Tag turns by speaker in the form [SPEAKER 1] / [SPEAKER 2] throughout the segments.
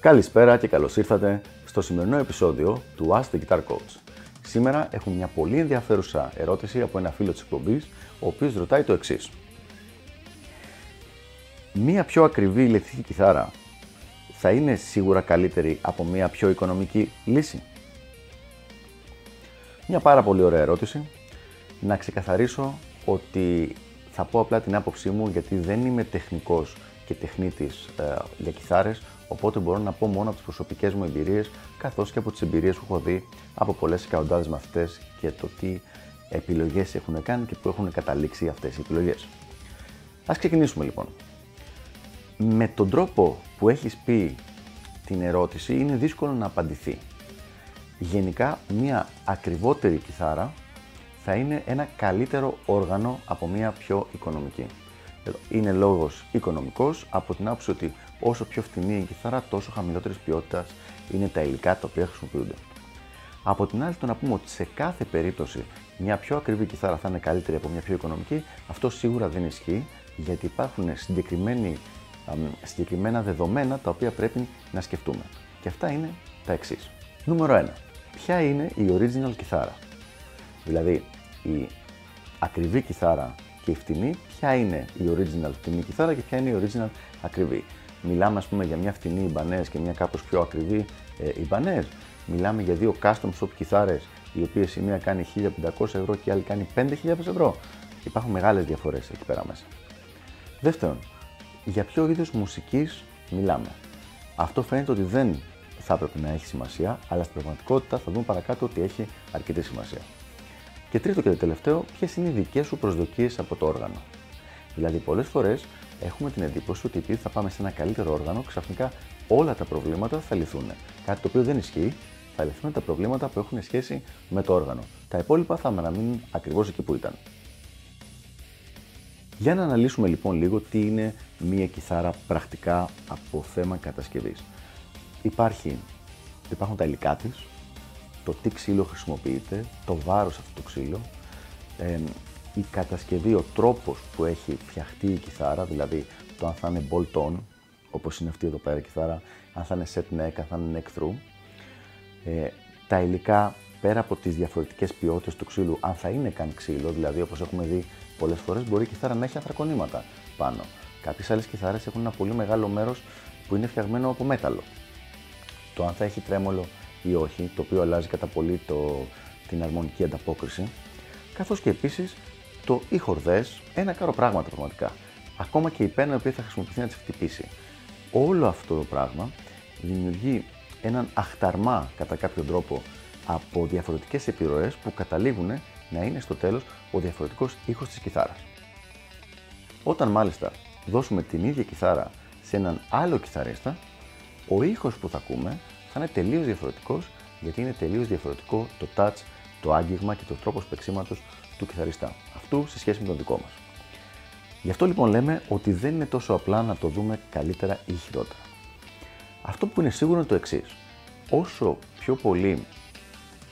[SPEAKER 1] Καλησπέρα και καλώς ήρθατε στο σημερινό επεισόδιο του Ask the Guitar Coach. Σήμερα έχουμε μια πολύ ενδιαφέρουσα ερώτηση από ένα φίλο της εκπομπής, ο οποίος ρωτάει το εξής. Μία πιο ακριβή ηλεκτρική κιθάρα θα είναι σίγουρα καλύτερη από μία πιο οικονομική λύση; Μια πάρα πολύ ωραία ερώτηση. Να ξεκαθαρίσω ότι θα πω απλά την άποψή μου γιατί δεν είμαι τεχνικός και τεχνίτης ε, για κιθάρες, οπότε μπορώ να πω μόνο από τις προσωπικές μου εμπειρίες καθώς και από τις εμπειρίες που έχω δει από πολλές εκατοντάδες μαθητές και το τι επιλογές έχουν κάνει και που έχουν καταλήξει αυτές οι επιλογές. Ας ξεκινήσουμε λοιπόν. Με τον τρόπο που έχεις πει την ερώτηση είναι δύσκολο να απαντηθεί. Γενικά, μια ακριβότερη κιθάρα θα είναι ένα καλύτερο όργανο από μια πιο οικονομική. Είναι λόγος οικονομικός από την άποψη ότι όσο πιο φτηνή η κιθάρα, τόσο χαμηλότερης ποιότητας είναι τα υλικά τα οποία χρησιμοποιούνται. Από την άλλη, το να πούμε ότι σε κάθε περίπτωση μια πιο ακριβή κιθάρα θα είναι καλύτερη από μια πιο οικονομική, αυτό σίγουρα δεν ισχύει, γιατί υπάρχουν συγκεκριμένα δεδομένα τα οποία πρέπει να σκεφτούμε. Και αυτά είναι τα εξής. Νούμερο 1. Ποια είναι η original κιθάρα; Δηλαδή, η ακριβή κιθάρα και η φτηνή, ποια είναι η original φτηνή κιθάρα και ποια είναι η original ακριβή; Μιλάμε, ας πούμε, για μια φτηνή Ibanez και μια κάπως πιο ακριβή ε, Ibanez. Μιλάμε για δύο custom shop κιθάρες, οι οποίες η μία κάνει 1500 ευρώ και η άλλη κάνει 5.000 ευρώ. Υπάρχουν μεγάλες διαφορές εκεί πέρα μέσα. Δεύτερον, για ποιο είδος μουσικής μιλάμε; Αυτό φαίνεται ότι δεν θα έπρεπε να έχει σημασία, αλλά στην πραγματικότητα θα δούμε παρακάτω ότι έχει αρκετή σημασία. Και τρίτο και το τελευταίο, ποιες είναι οι δικές σου προσδοκίες από το όργανο. Δηλαδή, πολλές φορές έχουμε την εντύπωση ότι επειδή θα πάμε σε ένα καλύτερο όργανο, ξαφνικά όλα τα προβλήματα θα λυθούν. Κάτι το οποίο δεν ισχύει, θα λυθούν τα προβλήματα που έχουν σχέση με το όργανο. Τα υπόλοιπα θα παραμείνουν ακριβώς εκεί που ήταν. Για να αναλύσουμε λοιπόν λίγο τι είναι μία κιθάρα πρακτικά από θέμα κατασκευής. Υπάρχει, υπάρχουν τα υλικά της, το τι ξύλο χρησιμοποιείται, το βάρος αυτού του ξύλου, η κατασκευή, ο τρόπος που έχει φτιαχτεί η κιθάρα, δηλαδή το αν θα είναι bolt-on, όπως είναι αυτή εδώ πέρα η κιθάρα, αν θα είναι set neck, αν θα είναι neck through, ε, τα υλικά πέρα από τις διαφορετικές ποιότητες του ξύλου, αν θα είναι καν ξύλο, δηλαδή όπως έχουμε δει πολλές φορές μπορεί η κιθάρα να έχει ανθρακονήματα πάνω. Κάποιες άλλες κιθάρες έχουν ένα πολύ μεγάλο μέρος που είναι φτιαγμένο από μέταλλο. Το αν θα έχει τρέμολο ή όχι, το οποίο αλλάζει κατά πολύ το, την αρμονική ανταπόκριση, καθώς και επίσης το ή χορδές, ένα κάρο πράγματα πραγματικά. Ακόμα και η πένα η οποία θα χρησιμοποιηθεί να τις χτυπήσει. Όλο αυτό το πράγμα δημιουργεί έναν αχταρμά κατά κάποιο τρόπο από διαφορετικές επιρροές που καταλήγουν να είναι στο τέλος ο διαφορετικός ήχος της κιθάρας. Όταν μάλιστα δώσουμε την ίδια κιθάρα σε έναν άλλο κιθαρίστα, ο ήχος που θα ακούμε θα είναι τελείως διαφορετικός γιατί είναι τελείως διαφορετικό το touch, το άγγιγμα και το τρόπος παίξήματος του κιθαριστά. Αυτού σε σχέση με τον δικό μας. Γι' αυτό λοιπόν λέμε ότι δεν είναι τόσο απλά να το δούμε καλύτερα ή χειρότερα. Αυτό που είναι σίγουρο είναι το εξής. Όσο πιο πολύ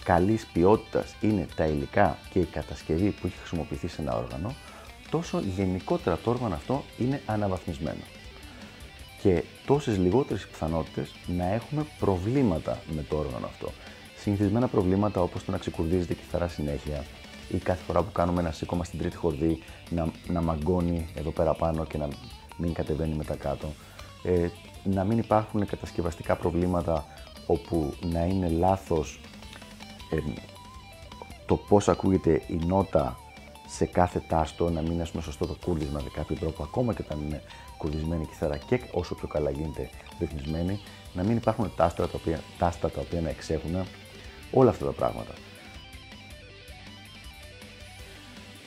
[SPEAKER 1] καλής ποιότητας είναι τα υλικά και η κατασκευή που έχει χρησιμοποιηθεί σε ένα όργανο, τόσο γενικότερα το όργανο αυτό είναι αναβαθμισμένο. Και τόσες λιγότερες πιθανότητες να έχουμε προβλήματα με το όργανο αυτό. Συνηθισμένα προβλήματα όπως το να ξεκουρδίζεται η κιθαρά συνέχεια ή κάθε φορά που κάνουμε ένα σήκωμα στην τρίτη χορδή να, να μαγκώνει εδώ πέρα πάνω και να μην κατεβαίνει μετά κάτω. Ε, να μην υπάρχουν κατασκευαστικά προβλήματα όπου να είναι λάθος το πώς ακούγεται η νότα σε κάθε τάστο, να μην είναι σωστό το κούρδισμα με κάποιο τρόπο, ακόμα και όταν είναι κουρδισμένη η κιθάρα και όσο πιο καλά γίνεται ρυθμισμένη, να μην υπάρχουν τάστα τα οποία, τάστα τα οποία να εξέχουν, όλα αυτά τα πράγματα.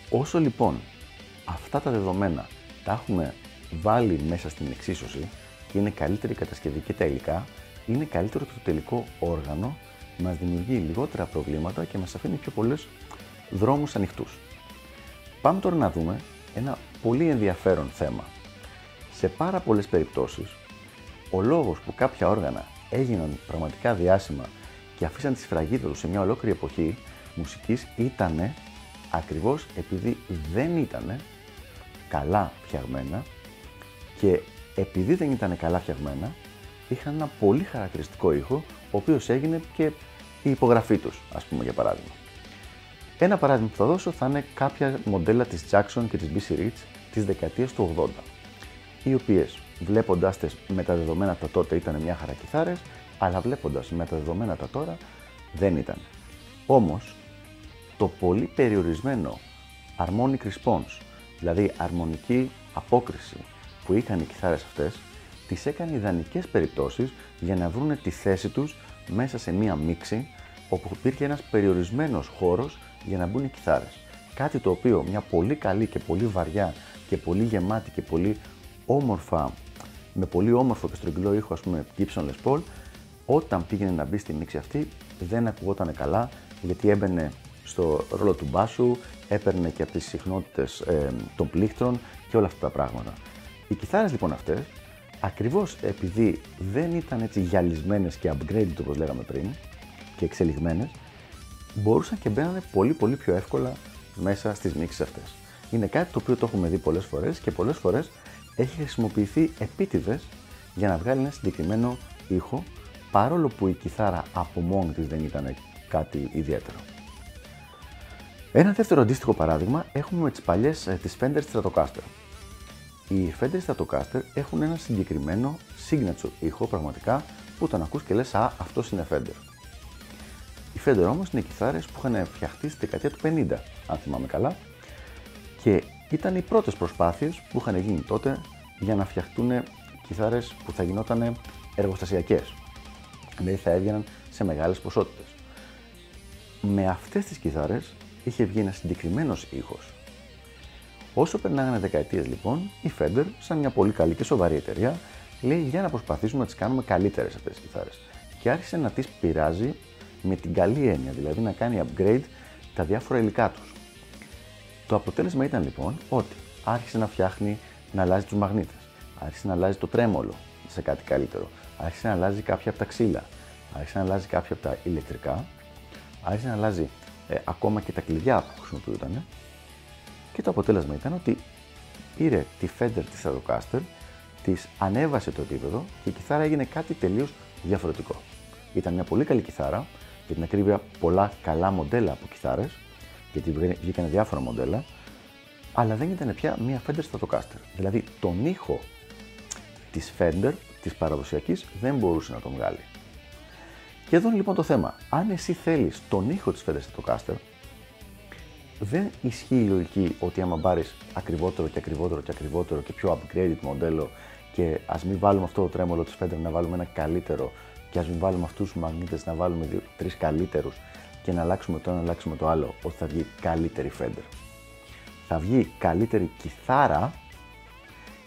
[SPEAKER 1] Όσο λοιπόν αυτά τα δεδομένα τα έχουμε βάλει μέσα στην εξίσωση και είναι καλύτερη κατασκευή και τα υλικά, είναι καλύτερο το τελικό όργανο μας δημιουργεί λιγότερα προβλήματα και μας αφήνει πιο πολλούς δρόμους ανοιχτούς. Πάμε τώρα να δούμε ένα πολύ ενδιαφέρον θέμα. Σε πάρα πολλές περιπτώσεις, ο λόγος που κάποια όργανα έγιναν πραγματικά διάσημα και αφήσαν τη σφραγίδα τους σε μια ολόκληρη εποχή μουσικής ήταν ακριβώς επειδή δεν ήταν καλά φτιαγμένα και επειδή δεν ήταν καλά φτιαγμένα, είχαν ένα πολύ χαρακτηριστικό ήχο, ο οποίος έγινε και η υπογραφή τους, ας πούμε για παράδειγμα. Ένα παράδειγμα που θα δώσω θα είναι κάποια μοντέλα της Jackson και της BC Rich της δεκαετίας του 80, οι οποίες βλέποντάς τις με τα δεδομένα τα τότε ήταν μια χαρά κιθάρες, αλλά βλέποντας με τα δεδομένα τα τώρα δεν ήταν. Όμως, το πολύ περιορισμένο harmonic response, δηλαδή αρμονική απόκριση που είχαν οι κιθάρες αυτές, τις έκανε ιδανικές περιπτώσεις για να βρουν τη θέση τους μέσα σε μία μίξη όπου υπήρχε ένας περιορισμένος χώρος για να μπουν οι κιθάρες. Κάτι το οποίο μια πολύ καλή και πολύ βαριά και πολύ γεμάτη και πολύ όμορφα, με πολύ όμορφο και στρογγυλό ήχο, ας πούμε, Gibson Les Paul, όταν πήγαινε να μπει στη μίξη αυτή, δεν ακουγόταν καλά, γιατί έμπαινε στο ρόλο του μπάσου, έπαιρνε και από τις συχνότητες ε, των πλήκτρων και όλα αυτά τα πράγματα. Οι κιθάρες λοιπόν αυτές, ακριβώς επειδή δεν ήταν έτσι γυαλισμένες και upgraded όπως λέγαμε πριν και εξελιγμένες, μπορούσαν και μπαίνανε πολύ πολύ πιο εύκολα μέσα στις μίξεις αυτές. Είναι κάτι το οποίο το έχουμε δει πολλές φορές και πολλές φορές έχει χρησιμοποιηθεί επίτηδες για να βγάλει ένα συγκεκριμένο ήχο παρόλο που η κιθάρα από μόνη της δεν ήταν κάτι ιδιαίτερο. Ένα δεύτερο αντίστοιχο παράδειγμα έχουμε με τις παλιές ε, τις Fender Stratocaster. Οι Fender Stratocaster έχουν ένα συγκεκριμένο signature ήχο πραγματικά που τον ακούς και λες «Α, αυτός είναι Fender». Οι Fender όμως είναι κιθάρες που είχαν φτιαχτεί στη δεκαετία του 50, αν θυμάμαι καλά, και ήταν οι πρώτες προσπάθειες που είχαν γίνει τότε για να φτιαχτούν κιθάρες που θα γινόταν εργοστασιακές. Δηλαδή θα έβγαιναν σε μεγάλες ποσότητες. Με αυτές τις κιθάρες είχε βγει ένας συγκεκριμένος ήχος. Όσο περνάγανε δεκαετίες λοιπόν, η Fender, σαν μια πολύ καλή και σοβαρή εταιρεία, λέει για να προσπαθήσουμε να τις κάνουμε καλύτερες αυτές τις κιθάρες. Και άρχισε να τις πειράζει με την καλή έννοια, δηλαδή να κάνει upgrade τα διάφορα υλικά τους. Το αποτέλεσμα ήταν λοιπόν ότι άρχισε να φτιάχνει, να αλλάζει τους μαγνήτες, άρχισε να αλλάζει το τρέμολο σε κάτι καλύτερο, άρχισε να αλλάζει κάποια από τα ξύλα, άρχισε να αλλάζει κάποια από τα ηλεκτρικά, άρχισε να αλλάζει ε, ακόμα και τα κλειδιά που χρησιμοποιούνταν και το αποτέλεσμα ήταν ότι πήρε τη Fender της Stratocaster, της ανέβασε το επίπεδο και η κιθάρα έγινε κάτι τελείως διαφορετικό. Ήταν μια πολύ καλή κιθάρα, για την ακρίβεια πολλά καλά μοντέλα από κιθάρες, γιατί βγήκαν διάφορα μοντέλα, αλλά δεν ήταν πια μια Fender Stratocaster. Δηλαδή τον ήχο της Fender, της παραδοσιακής, δεν μπορούσε να τον βγάλει. Και εδώ είναι λοιπόν το θέμα. Αν εσύ θέλεις τον ήχο της Fender Stratocaster, δεν ισχύει η λογική ότι άμα πάρεις ακριβότερο και ακριβότερο και ακριβότερο και πιο upgraded μοντέλο και ας μην βάλουμε αυτό το τρέμολο της Fender να βάλουμε ένα καλύτερο και ας μην βάλουμε αυτούς τους μαγνήτες να βάλουμε τρεις καλύτερους και να αλλάξουμε το ένα, να αλλάξουμε το άλλο, ότι θα βγει καλύτερη Fender. Θα βγει καλύτερη κιθάρα,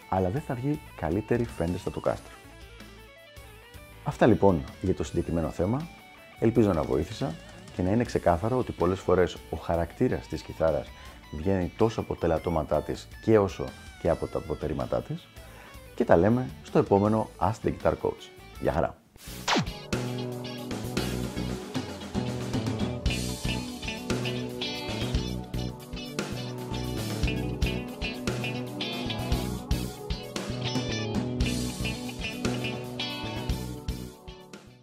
[SPEAKER 1] αλλά δεν θα βγει καλύτερη Fender στο Tocaster. Αυτά λοιπόν για το συγκεκριμένο θέμα. Ελπίζω να βοήθησα και να είναι ξεκάθαρο ότι πολλές φορές ο χαρακτήρας της κιθάρας βγαίνει τόσο από τα ελαττώματά της και όσο και από τα αποτελήματά της και τα λέμε στο επόμενο Ask the Guitar Coach. Γεια χαρά!